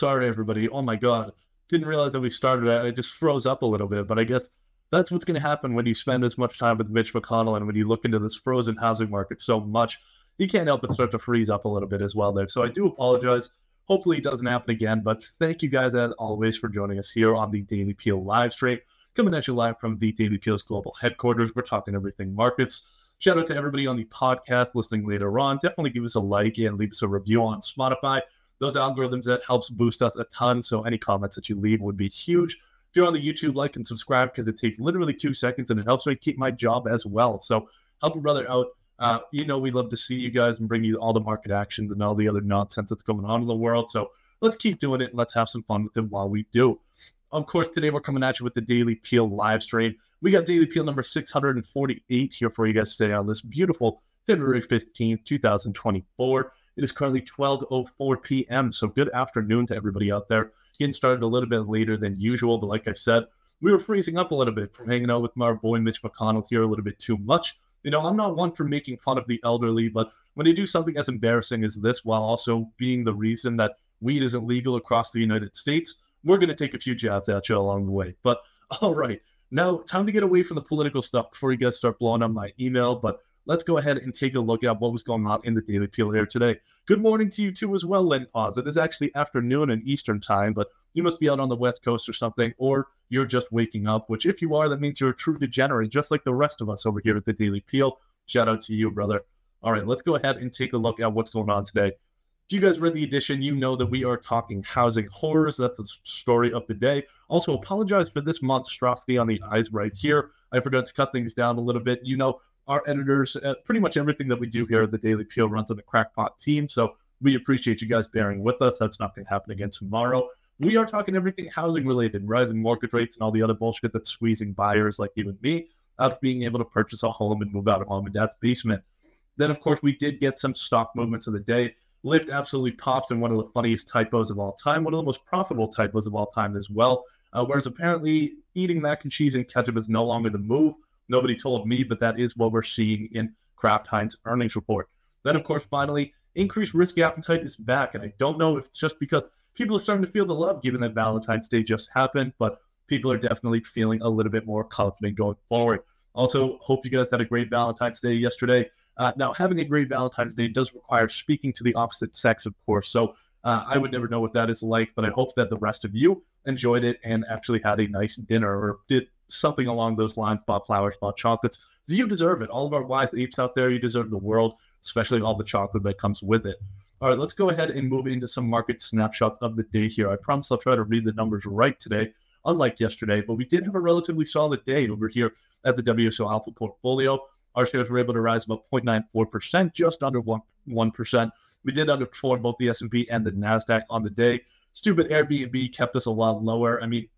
Sorry, everybody. Oh my God. Didn't realize that we started. I just froze up a little bit, but I guess that's what's going to happen when you spend as much time with Mitch McConnell and when you look into this frozen housing market so much. You can't help but start to freeze up a little bit as well there. So I do apologize. Hopefully it doesn't happen again. But thank you guys as always for joining us here on the Daily Peel live stream. Coming at you live from the Daily Peel's global headquarters. We're talking everything markets. Shout out to everybody on the podcast listening later on. Definitely give us a like and leave us a review on Spotify. Those algorithms that helps boost us a ton. So any comments that you leave would be huge. If you're on the YouTube, like and subscribe because it takes literally two seconds and it helps me keep my job as well. So help a brother out. Uh, you know, we love to see you guys and bring you all the market actions and all the other nonsense that's going on in the world. So let's keep doing it and let's have some fun with it while we do. Of course, today we're coming at you with the Daily Peel live stream. We got Daily Peel number 648 here for you guys today on this beautiful February 15th, 2024. It is currently 12.04 p.m. So good afternoon to everybody out there. Getting started a little bit later than usual, but like I said, we were freezing up a little bit from hanging out with my boy Mitch McConnell here a little bit too much. You know, I'm not one for making fun of the elderly, but when they do something as embarrassing as this while also being the reason that weed isn't legal across the United States, we're going to take a few jabs at you along the way. But all right, now, time to get away from the political stuff before you guys start blowing up my email. But let's go ahead and take a look at what was going on in the Daily Peel here today. Good morning to you too as well, Len Paz. It is actually afternoon and Eastern time, but you must be out on the West Coast or something, or you're just waking up, which if you are, that means you're a true degenerate, just like the rest of us over here at the Daily Peel. Shout out to you, brother. All right, let's go ahead and take a look at what's going on today. If you guys read the edition, you know that we are talking housing horrors. That's the story of the day. Also, apologize for this monstrosity on the eyes right here. I forgot to cut things down a little bit. You know, our editors, uh, pretty much everything that we do here at the Daily Peel runs on the Crackpot team. So we appreciate you guys bearing with us. That's not going to happen again tomorrow. We are talking everything housing related, rising mortgage rates, and all the other bullshit that's squeezing buyers like you and me out of being able to purchase a home and move out of mom and dad's basement. Then, of course, we did get some stock movements of the day. Lyft absolutely pops in one of the funniest typos of all time, one of the most profitable typos of all time as well. Uh, whereas apparently eating mac and cheese and ketchup is no longer the move. Nobody told me, but that is what we're seeing in Kraft Heinz earnings report. Then, of course, finally, increased risk appetite is back. And I don't know if it's just because people are starting to feel the love given that Valentine's Day just happened, but people are definitely feeling a little bit more confident going forward. Also, hope you guys had a great Valentine's Day yesterday. Uh, now, having a great Valentine's Day does require speaking to the opposite sex, of course. So uh, I would never know what that is like, but I hope that the rest of you enjoyed it and actually had a nice dinner or did something along those lines, bought flowers, bought chocolates. You deserve it. All of our wise apes out there, you deserve the world, especially all the chocolate that comes with it. All right, let's go ahead and move into some market snapshots of the day here. I promise I'll try to read the numbers right today, unlike yesterday, but we did have a relatively solid day over here at the WSO Alpha portfolio. Our shares were able to rise about 0.94%, just under 1, 1%. We did underperform both the S&P and the NASDAQ on the day. Stupid Airbnb kept us a lot lower. I mean,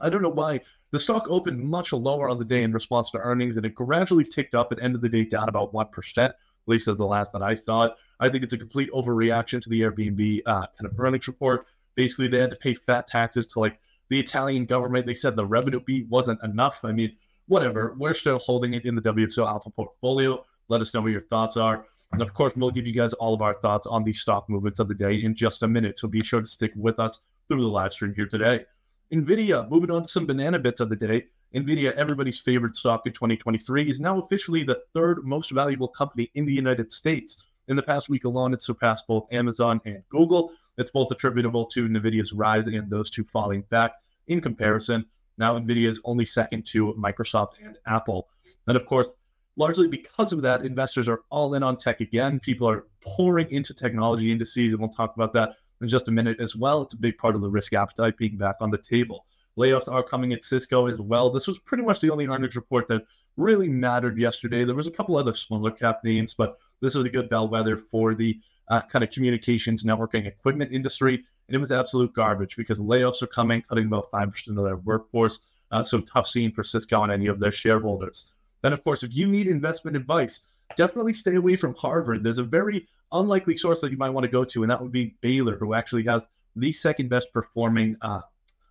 I don't know why. The stock opened much lower on the day in response to earnings, and it gradually ticked up and ended the day down about 1%, at least as the last that I saw it. I think it's a complete overreaction to the Airbnb uh, kind of earnings report. Basically, they had to pay fat taxes to like the Italian government. They said the revenue beat wasn't enough. I mean, whatever. We're still holding it in the WSO Alpha portfolio. Let us know what your thoughts are. And of course, we'll give you guys all of our thoughts on the stock movements of the day in just a minute. So be sure to stick with us through the live stream here today. NVIDIA, moving on to some banana bits of the day. NVIDIA, everybody's favorite stock in 2023, is now officially the third most valuable company in the United States. In the past week alone, it surpassed both Amazon and Google. It's both attributable to NVIDIA's rise and those two falling back in comparison. Now, NVIDIA is only second to Microsoft and Apple. And of course, largely because of that, investors are all in on tech again. People are pouring into technology indices, and we'll talk about that in just a minute as well. It's a big part of the risk appetite being back on the table. Layoffs are coming at Cisco as well. This was pretty much the only earnings report that really mattered yesterday. There was a couple other smaller cap names, but this is a good bellwether for the uh, kind of communications networking equipment industry. And it was absolute garbage because layoffs are coming, cutting about 5% of their workforce. Uh, so tough scene for Cisco and any of their shareholders. Then, of course, if you need investment advice, definitely stay away from Harvard. There's a very unlikely source that you might want to go to, and that would be Baylor, who actually has the second best performing, uh,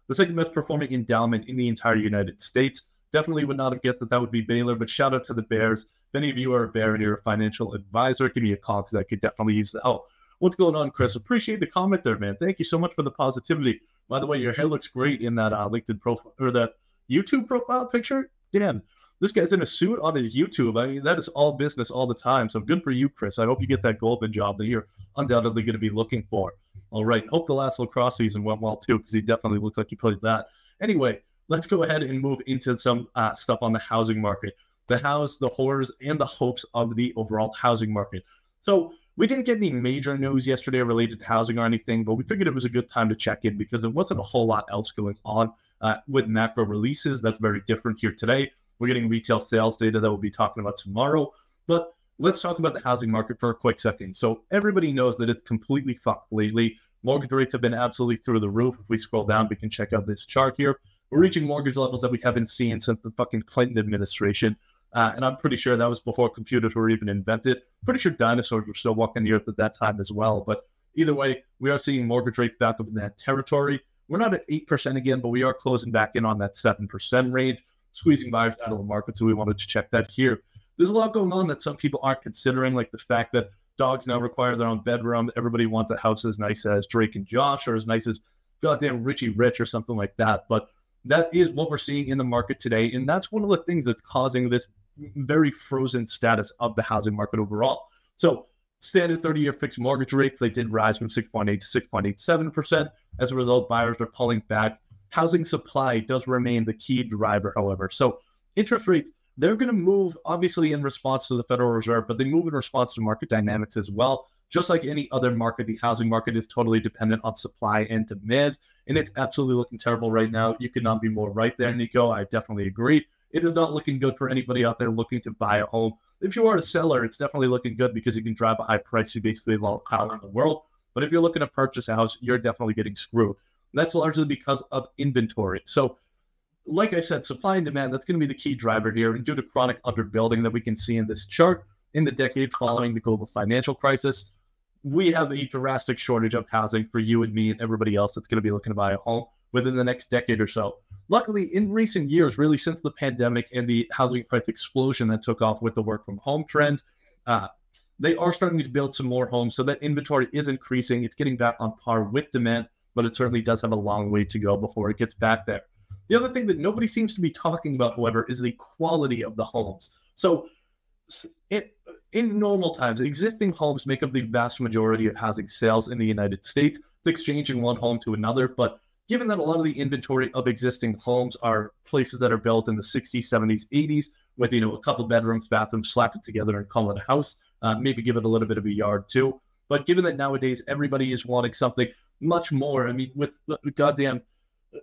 the second best performing endowment in the entire United States. Definitely would not have guessed that that would be Baylor, but shout out to the Bears. If any of you are a Bear and you're a financial advisor, give me a call because I could definitely use the help. What's going on, Chris? Appreciate the comment there, man. Thank you so much for the positivity. By the way, your hair looks great in that uh, LinkedIn profile or that YouTube profile picture. Damn, this guy's in a suit on his YouTube. I mean, that is all business all the time. So good for you, Chris. I hope you get that Goldman job that you're undoubtedly going to be looking for. All right. Hope the last lacrosse season went well too, because he definitely looks like he played that. Anyway, let's go ahead and move into some uh, stuff on the housing market, the house, the horrors, and the hopes of the overall housing market. So we didn't get any major news yesterday related to housing or anything, but we figured it was a good time to check in because there wasn't a whole lot else going on uh, with macro releases. That's very different here today. We're getting retail sales data that we'll be talking about tomorrow. But let's talk about the housing market for a quick second. So everybody knows that it's completely fucked lately. Mortgage rates have been absolutely through the roof. If we scroll down, we can check out this chart here. We're reaching mortgage levels that we haven't seen since the fucking Clinton administration. Uh, and I'm pretty sure that was before computers were even invented. Pretty sure dinosaurs were still walking the earth at that time as well. But either way, we are seeing mortgage rates back up in that territory. We're not at 8% again, but we are closing back in on that 7% range, squeezing buyers out of the market. So we wanted to check that here. There's a lot going on that some people aren't considering, like the fact that dogs now require their own bedroom. Everybody wants a house as nice as Drake and Josh or as nice as goddamn Richie Rich or something like that. But that is what we're seeing in the market today. And that's one of the things that's causing this very frozen status of the housing market overall. So, standard 30 year fixed mortgage rates, they did rise from 6.8 to 6.87%. As a result, buyers are pulling back. Housing supply does remain the key driver, however. So, interest rates, they're going to move obviously in response to the Federal Reserve, but they move in response to market dynamics as well. Just like any other market, the housing market is totally dependent on supply and demand. And it's absolutely looking terrible right now. You could not be more right there, Nico. I definitely agree it is not looking good for anybody out there looking to buy a home. If you are a seller, it's definitely looking good because you can drive a high price. You basically all power in the world. But if you're looking to purchase a house, you're definitely getting screwed. That's largely because of inventory. So, like I said, supply and demand, that's going to be the key driver here. And due to chronic underbuilding that we can see in this chart in the decade following the global financial crisis, we have a drastic shortage of housing for you and me and everybody else that's going to be looking to buy a home within the next decade or so. Luckily, in recent years, really since the pandemic and the housing price explosion that took off with the work from home trend, uh, they are starting to build some more homes. So that inventory is increasing. It's getting back on par with demand, but it certainly does have a long way to go before it gets back there. The other thing that nobody seems to be talking about, however, is the quality of the homes. So, it, in normal times, existing homes make up the vast majority of housing sales in the United States. It's exchanging one home to another, but given that a lot of the inventory of existing homes are places that are built in the 60s, 70s, 80s, with you know a couple bedrooms, bathrooms, slap it together and call it a house. Uh, maybe give it a little bit of a yard too. But given that nowadays everybody is wanting something much more, I mean, with, goddamn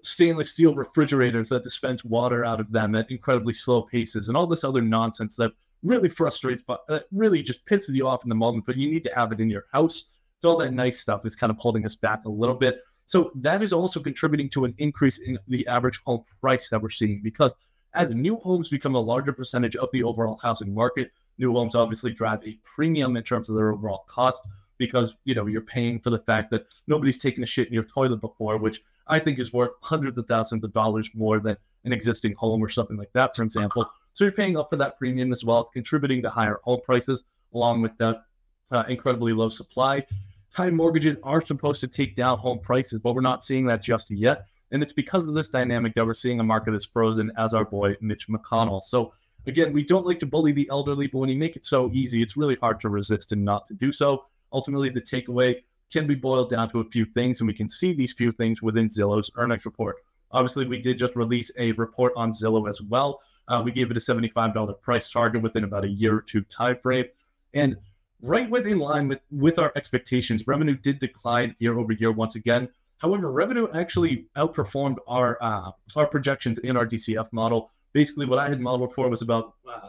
stainless steel refrigerators that dispense water out of them at incredibly slow paces, and all this other nonsense that really frustrates, but that really just pisses you off in the moment. But you need to have it in your house. So all that nice stuff is kind of holding us back a little bit. So that is also contributing to an increase in the average home price that we're seeing because as new homes become a larger percentage of the overall housing market, new homes obviously drive a premium in terms of their overall cost because you know you're paying for the fact that nobody's taken a shit in your toilet before, which I think is worth hundreds of thousands of dollars more than an existing home or something like that, for example. So you're paying up for that premium as well contributing to higher home prices, along with that uh, incredibly low supply high mortgages are supposed to take down home prices, but we're not seeing that just yet. And it's because of this dynamic that we're seeing a market that's frozen, as our boy Mitch McConnell. So, again, we don't like to bully the elderly, but when you make it so easy, it's really hard to resist and not to do so. Ultimately, the takeaway can be boiled down to a few things, and we can see these few things within Zillow's earnings report. Obviously, we did just release a report on Zillow as well. Uh, we gave it a $75 price target within about a year or two time frame. And right within line with, with our expectations. Revenue did decline year over year once again. However, revenue actually outperformed our uh, our projections in our DCF model. Basically, what I had modeled for was about uh,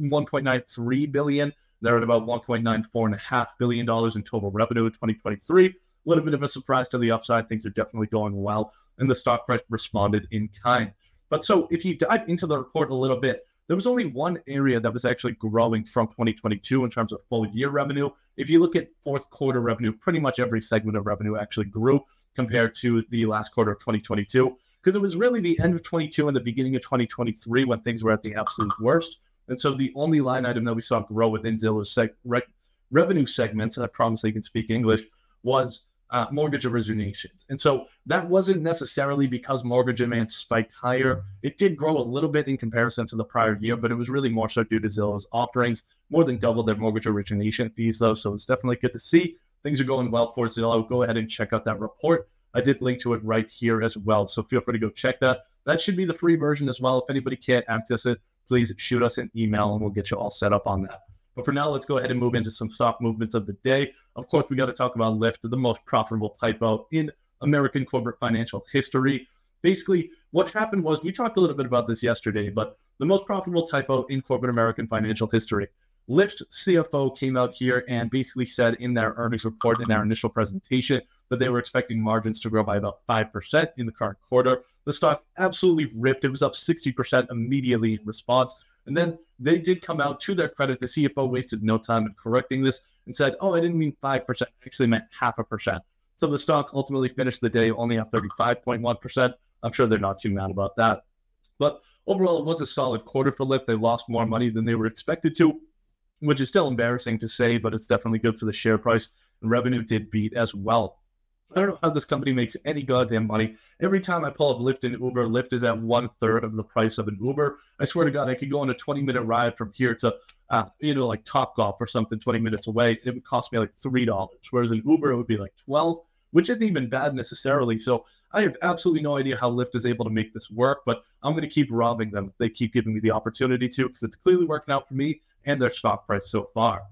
1.93 billion. They're at about 1.94 and a half billion dollars in total revenue in 2023. A little bit of a surprise to the upside. Things are definitely going well, and the stock price responded in kind. But so, if you dive into the report a little bit, there was only one area that was actually growing from 2022 in terms of full year revenue. If you look at fourth quarter revenue, pretty much every segment of revenue actually grew compared to the last quarter of 2022 because it was really the end of 22 and the beginning of 2023 when things were at the absolute worst. And so the only line item that we saw grow within Zillow's seg- revenue segment, I promise I can speak English, was uh, mortgage originations. And so that wasn't necessarily because mortgage demand spiked higher. It did grow a little bit in comparison to the prior year, but it was really more so due to Zillow's offerings, more than double their mortgage origination fees, though. So it's definitely good to see. Things are going well for Zillow. Go ahead and check out that report. I did link to it right here as well. So feel free to go check that. That should be the free version as well. If anybody can't access it, please shoot us an email and we'll get you all set up on that. But for now, let's go ahead and move into some stock movements of the day. Of course, we got to talk about Lyft, the most profitable typo in American corporate financial history. Basically, what happened was we talked a little bit about this yesterday, but the most profitable typo in corporate American financial history. Lyft CFO came out here and basically said in their earnings report in their initial presentation that they were expecting margins to grow by about 5% in the current quarter. The stock absolutely ripped. It was up 60% immediately in response. And then they did come out to their credit. The CFO wasted no time in correcting this and said, oh, I didn't mean 5%, I actually meant half a percent. So the stock ultimately finished the day only up 35.1%. I'm sure they're not too mad about that. But overall, it was a solid quarter for Lyft. They lost more money than they were expected to, which is still embarrassing to say, but it's definitely good for the share price. Revenue did beat as well. I don't know how this company makes any goddamn money. Every time I pull up Lyft and Uber, Lyft is at one third of the price of an Uber. I swear to God, I could go on a 20 minute ride from here to, uh, you know, like Top Golf or something 20 minutes away. And it would cost me like $3. Whereas an Uber, it would be like 12 which isn't even bad necessarily. So I have absolutely no idea how Lyft is able to make this work, but I'm going to keep robbing them they keep giving me the opportunity to because it's clearly working out for me and their stock price so far.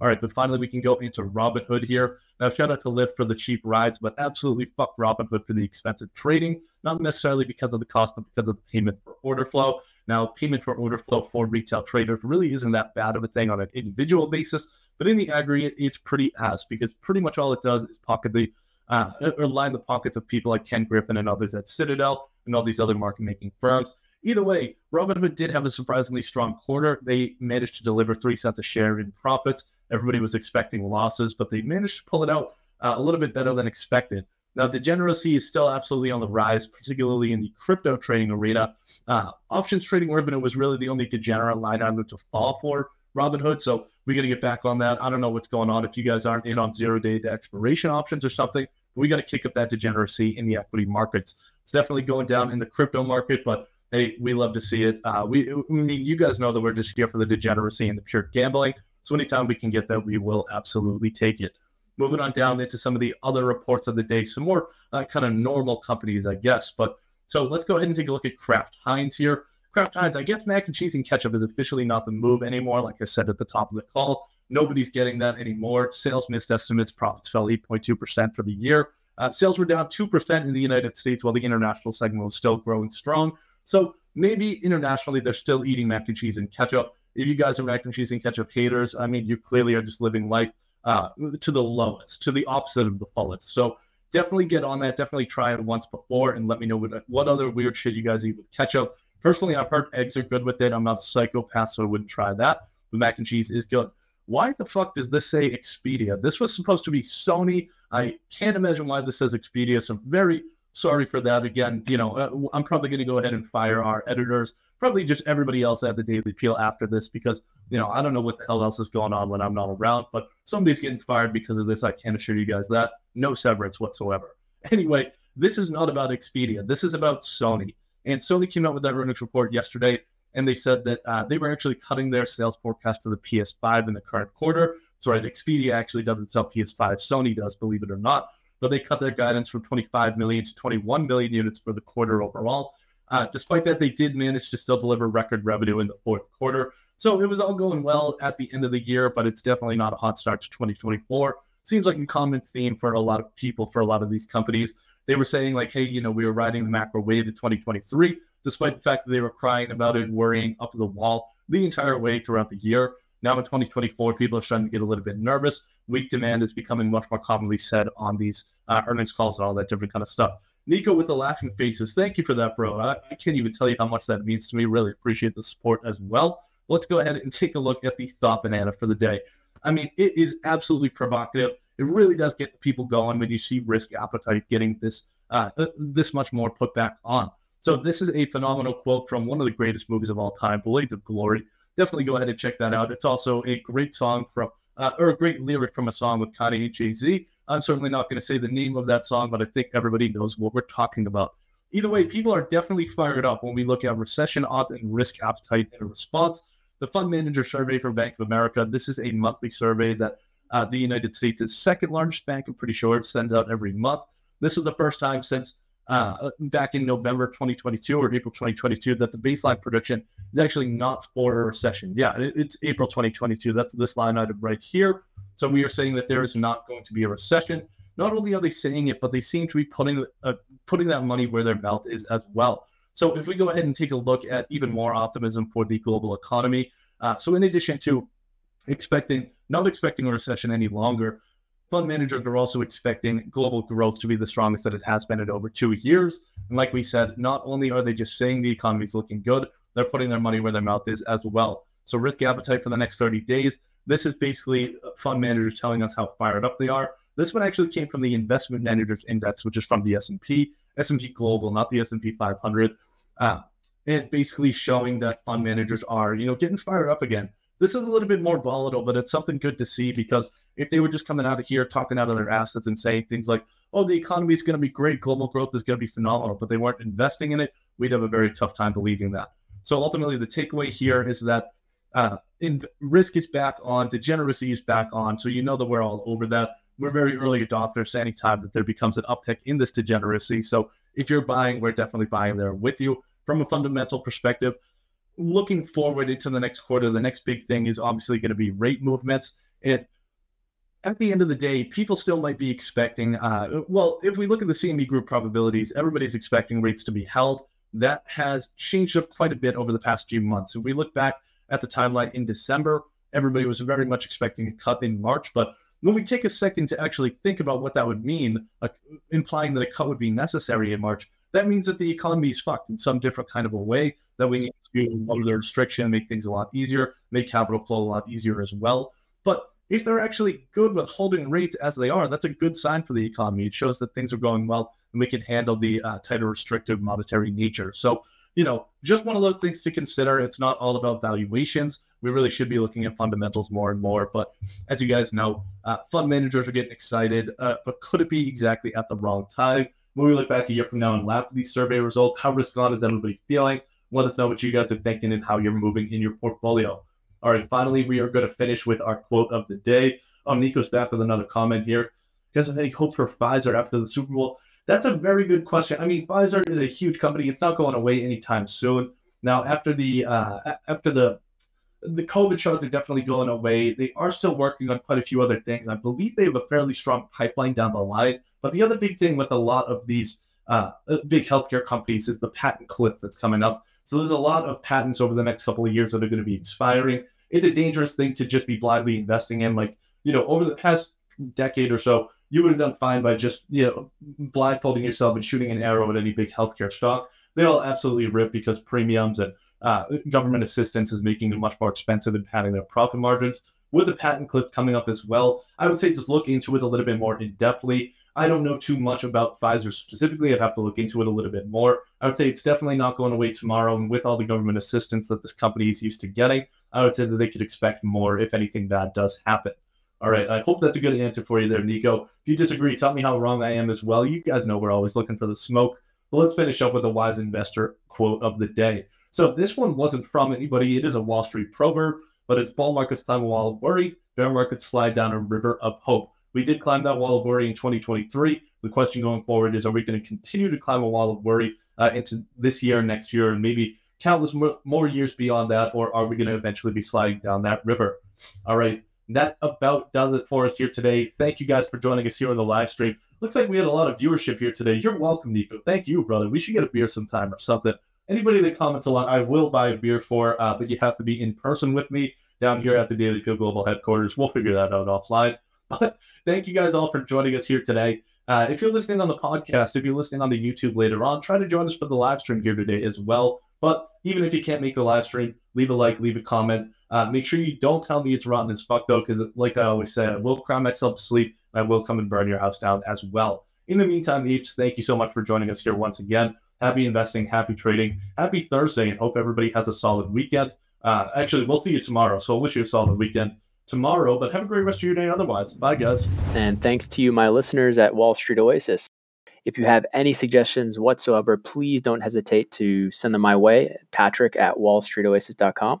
All right, but finally we can go into Robinhood here. Now, shout out to Lyft for the cheap rides, but absolutely fuck Robinhood for the expensive trading, not necessarily because of the cost, but because of the payment for order flow. Now, payment for order flow for retail traders really isn't that bad of a thing on an individual basis, but in the aggregate, it's pretty ass because pretty much all it does is pocket the uh, or line the pockets of people like Ken Griffin and others at Citadel and all these other market making firms. Either way, Robinhood did have a surprisingly strong quarter. They managed to deliver three cents a share in profits. Everybody was expecting losses, but they managed to pull it out uh, a little bit better than expected. Now, degeneracy is still absolutely on the rise, particularly in the crypto trading arena. Uh, options trading revenue was really the only degenerate line item to fall for Robinhood. So we got to get back on that. I don't know what's going on if you guys aren't in on zero day to expiration options or something. We got to kick up that degeneracy in the equity markets. It's definitely going down in the crypto market, but hey, we love to see it. Uh, we, I mean, you guys know that we're just here for the degeneracy and the pure gambling. So anytime we can get that, we will absolutely take it. Moving on down into some of the other reports of the day, some more uh, kind of normal companies, I guess. But so let's go ahead and take a look at Kraft Heinz here. Kraft Heinz, I guess mac and cheese and ketchup is officially not the move anymore. Like I said at the top of the call, nobody's getting that anymore. Sales missed estimates, profits fell 8.2% for the year. Uh, sales were down 2% in the United States, while the international segment was still growing strong. So maybe internationally, they're still eating mac and cheese and ketchup. If you guys are mac and cheese and ketchup haters, I mean, you clearly are just living life uh, to the lowest, to the opposite of the fullest. So definitely get on that. Definitely try it once before and let me know what, what other weird shit you guys eat with ketchup. Personally, I've heard eggs are good with it. I'm not a psychopath, so I wouldn't try that. But mac and cheese is good. Why the fuck does this say Expedia? This was supposed to be Sony. I can't imagine why this says Expedia. So very sorry for that. Again, you know, uh, I'm probably going to go ahead and fire our editors, probably just everybody else at the Daily Peel after this because, you know, I don't know what the hell else is going on when I'm not around, but somebody's getting fired because of this. I can assure you guys that. No severance whatsoever. Anyway, this is not about Expedia. This is about Sony. And Sony came out with that earnings report yesterday, and they said that uh, they were actually cutting their sales forecast for the PS5 in the current quarter. So, right, Expedia actually doesn't sell PS5, Sony does, believe it or not. But they cut their guidance from 25 million to 21 million units for the quarter overall. Uh, despite that, they did manage to still deliver record revenue in the fourth quarter. So it was all going well at the end of the year, but it's definitely not a hot start to 2024. Seems like a common theme for a lot of people, for a lot of these companies they were saying like, hey, you know, we were riding the macro wave in 2023, despite the fact that they were crying about it, worrying up the wall the entire way throughout the year. Now in 2024, people are starting to get a little bit nervous. Weak demand is becoming much more commonly said on these uh, earnings calls and all that different kind of stuff. Nico with the laughing faces, thank you for that, bro. I, I can't even tell you how much that means to me. Really appreciate the support as well. Let's go ahead and take a look at the thought banana for the day. I mean, it is absolutely provocative it really does get the people going when you see risk appetite getting this uh, uh, this much more put back on. So this is a phenomenal quote from one of the greatest movies of all time, Blades of Glory. Definitely go ahead and check that out. It's also a great song from uh, or a great lyric from a song with Kanye and Jay Z. I'm certainly not going to say the name of that song, but I think everybody knows what we're talking about. Either way, people are definitely fired up when we look at recession odds and risk appetite in response. The fund manager survey from Bank of America. This is a monthly survey that uh, the United States' second largest bank. I'm pretty sure it sends out every month. This is the first time since uh, back in November 2022 or April 2022 that the baseline prediction is actually not for a recession. Yeah, it, it's April 2022. That's this line item right here. So we are saying that there is not going to be a recession. Not only are they saying it, but they seem to be putting uh, putting that money where their mouth is as well. So if we go ahead and take a look at even more optimism for the global economy, uh, so in addition to expecting not expecting a recession any longer, fund managers are also expecting global growth to be the strongest that it has been in over two years. And like we said, not only are they just saying the economy is looking good, they're putting their money where their mouth is as well. So risk appetite for the next 30 days. This is basically fund managers telling us how fired up they are. This one actually came from the Investment Managers Index, which is from the S&P, S&P Global, not the S&P 500. Uh, and basically showing that fund managers are, you know, getting fired up again. This is a little bit more volatile, but it's something good to see because if they were just coming out of here talking out of their assets and saying things like, oh, the economy is going to be great, global growth is going to be phenomenal, but they weren't investing in it, we'd have a very tough time believing that. So ultimately, the takeaway here is that uh, in, risk is back on, degeneracy is back on. So you know that we're all over that. We're very early adopters anytime that there becomes an uptick in this degeneracy. So if you're buying, we're definitely buying there with you. From a fundamental perspective, looking forward into the next quarter, the next big thing is obviously going to be rate movements. It at the end of the day, people still might be expecting. Uh, well, if we look at the CME Group probabilities, everybody's expecting rates to be held. That has changed up quite a bit over the past few months. If we look back at the timeline in December, everybody was very much expecting a cut in March. But when we take a second to actually think about what that would mean, uh, implying that a cut would be necessary in March, that means that the economy is fucked in some different kind of a way. That we need to lower the restriction, make things a lot easier, make capital flow a lot easier as well. But if they're actually good with holding rates as they are, that's a good sign for the economy. It shows that things are going well and we can handle the uh, tighter restrictive monetary nature. So, you know, just one of those things to consider. It's not all about valuations. We really should be looking at fundamentals more and more. But as you guys know, uh, fund managers are getting excited. Uh, but could it be exactly at the wrong time? When we look back a year from now and laugh at these survey results, how risk on is everybody feeling? Let us know what you guys are thinking and how you're moving in your portfolio. All right, finally, we are going to finish with our quote of the day. Um, Nico's back with another comment here. Guys, any hope for Pfizer after the Super Bowl? That's a very good question. I mean, Pfizer is a huge company. It's not going away anytime soon. Now, after the uh, after the the COVID shots are definitely going away. They are still working on quite a few other things. I believe they have a fairly strong pipeline down the line. But the other big thing with a lot of these uh, big healthcare companies is the patent cliff that's coming up. So there's a lot of patents over the next couple of years that are going to be expiring. It's a dangerous thing to just be blindly investing in. Like, you know, over the past decade or so, you would have done fine by just, you know, blindfolding yourself and shooting an arrow at any big healthcare stock. They all absolutely rip because premiums and uh, government assistance is making them much more expensive and padding their profit margins. With the patent cliff coming up as well, I would say just look into it a little bit more in depthly. I don't know too much about Pfizer specifically. I'd have to look into it a little bit more. I would say it's definitely not going away tomorrow. And with all the government assistance that this company is used to getting, I would say that they could expect more if anything bad does happen. All right. I hope that's a good answer for you there, Nico. If you disagree, tell me how wrong I am as well. You guys know we're always looking for the smoke. But let's finish up with a wise investor quote of the day. So this one wasn't from anybody. It is a Wall Street proverb, but it's bull markets climb a wall of worry, bear markets slide down a river of hope. We did climb that wall of worry in 2023. The question going forward is, are we going to continue to climb a wall of worry uh, into this year, next year, and maybe countless more, more years beyond that, or are we going to eventually be sliding down that river? All right, that about does it for us here today. Thank you guys for joining us here on the live stream. Looks like we had a lot of viewership here today. You're welcome, Nico. Thank you, brother. We should get a beer sometime or something. Anybody that comments a lot, I will buy a beer for, uh, but you have to be in person with me down here at the Daily Peel Global headquarters. We'll figure that out offline. But thank you guys all for joining us here today. Uh, if you're listening on the podcast, if you're listening on the YouTube later on, try to join us for the live stream here today as well. But even if you can't make the live stream, leave a like, leave a comment. Uh, make sure you don't tell me it's rotten as fuck though, because like I always say, I will cry myself to sleep. I will come and burn your house down as well. In the meantime, Eeps, thank you so much for joining us here once again. Happy investing, happy trading, happy Thursday, and hope everybody has a solid weekend. Uh, actually, we'll see you tomorrow, so I wish you a solid weekend. Tomorrow. But have a great rest of your day otherwise. Bye, guys. And thanks to you, my listeners at Wall Street Oasis. If you have any suggestions whatsoever, please don't hesitate to send them my way, patrick at wallstreetoasis.com.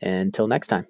Until next time.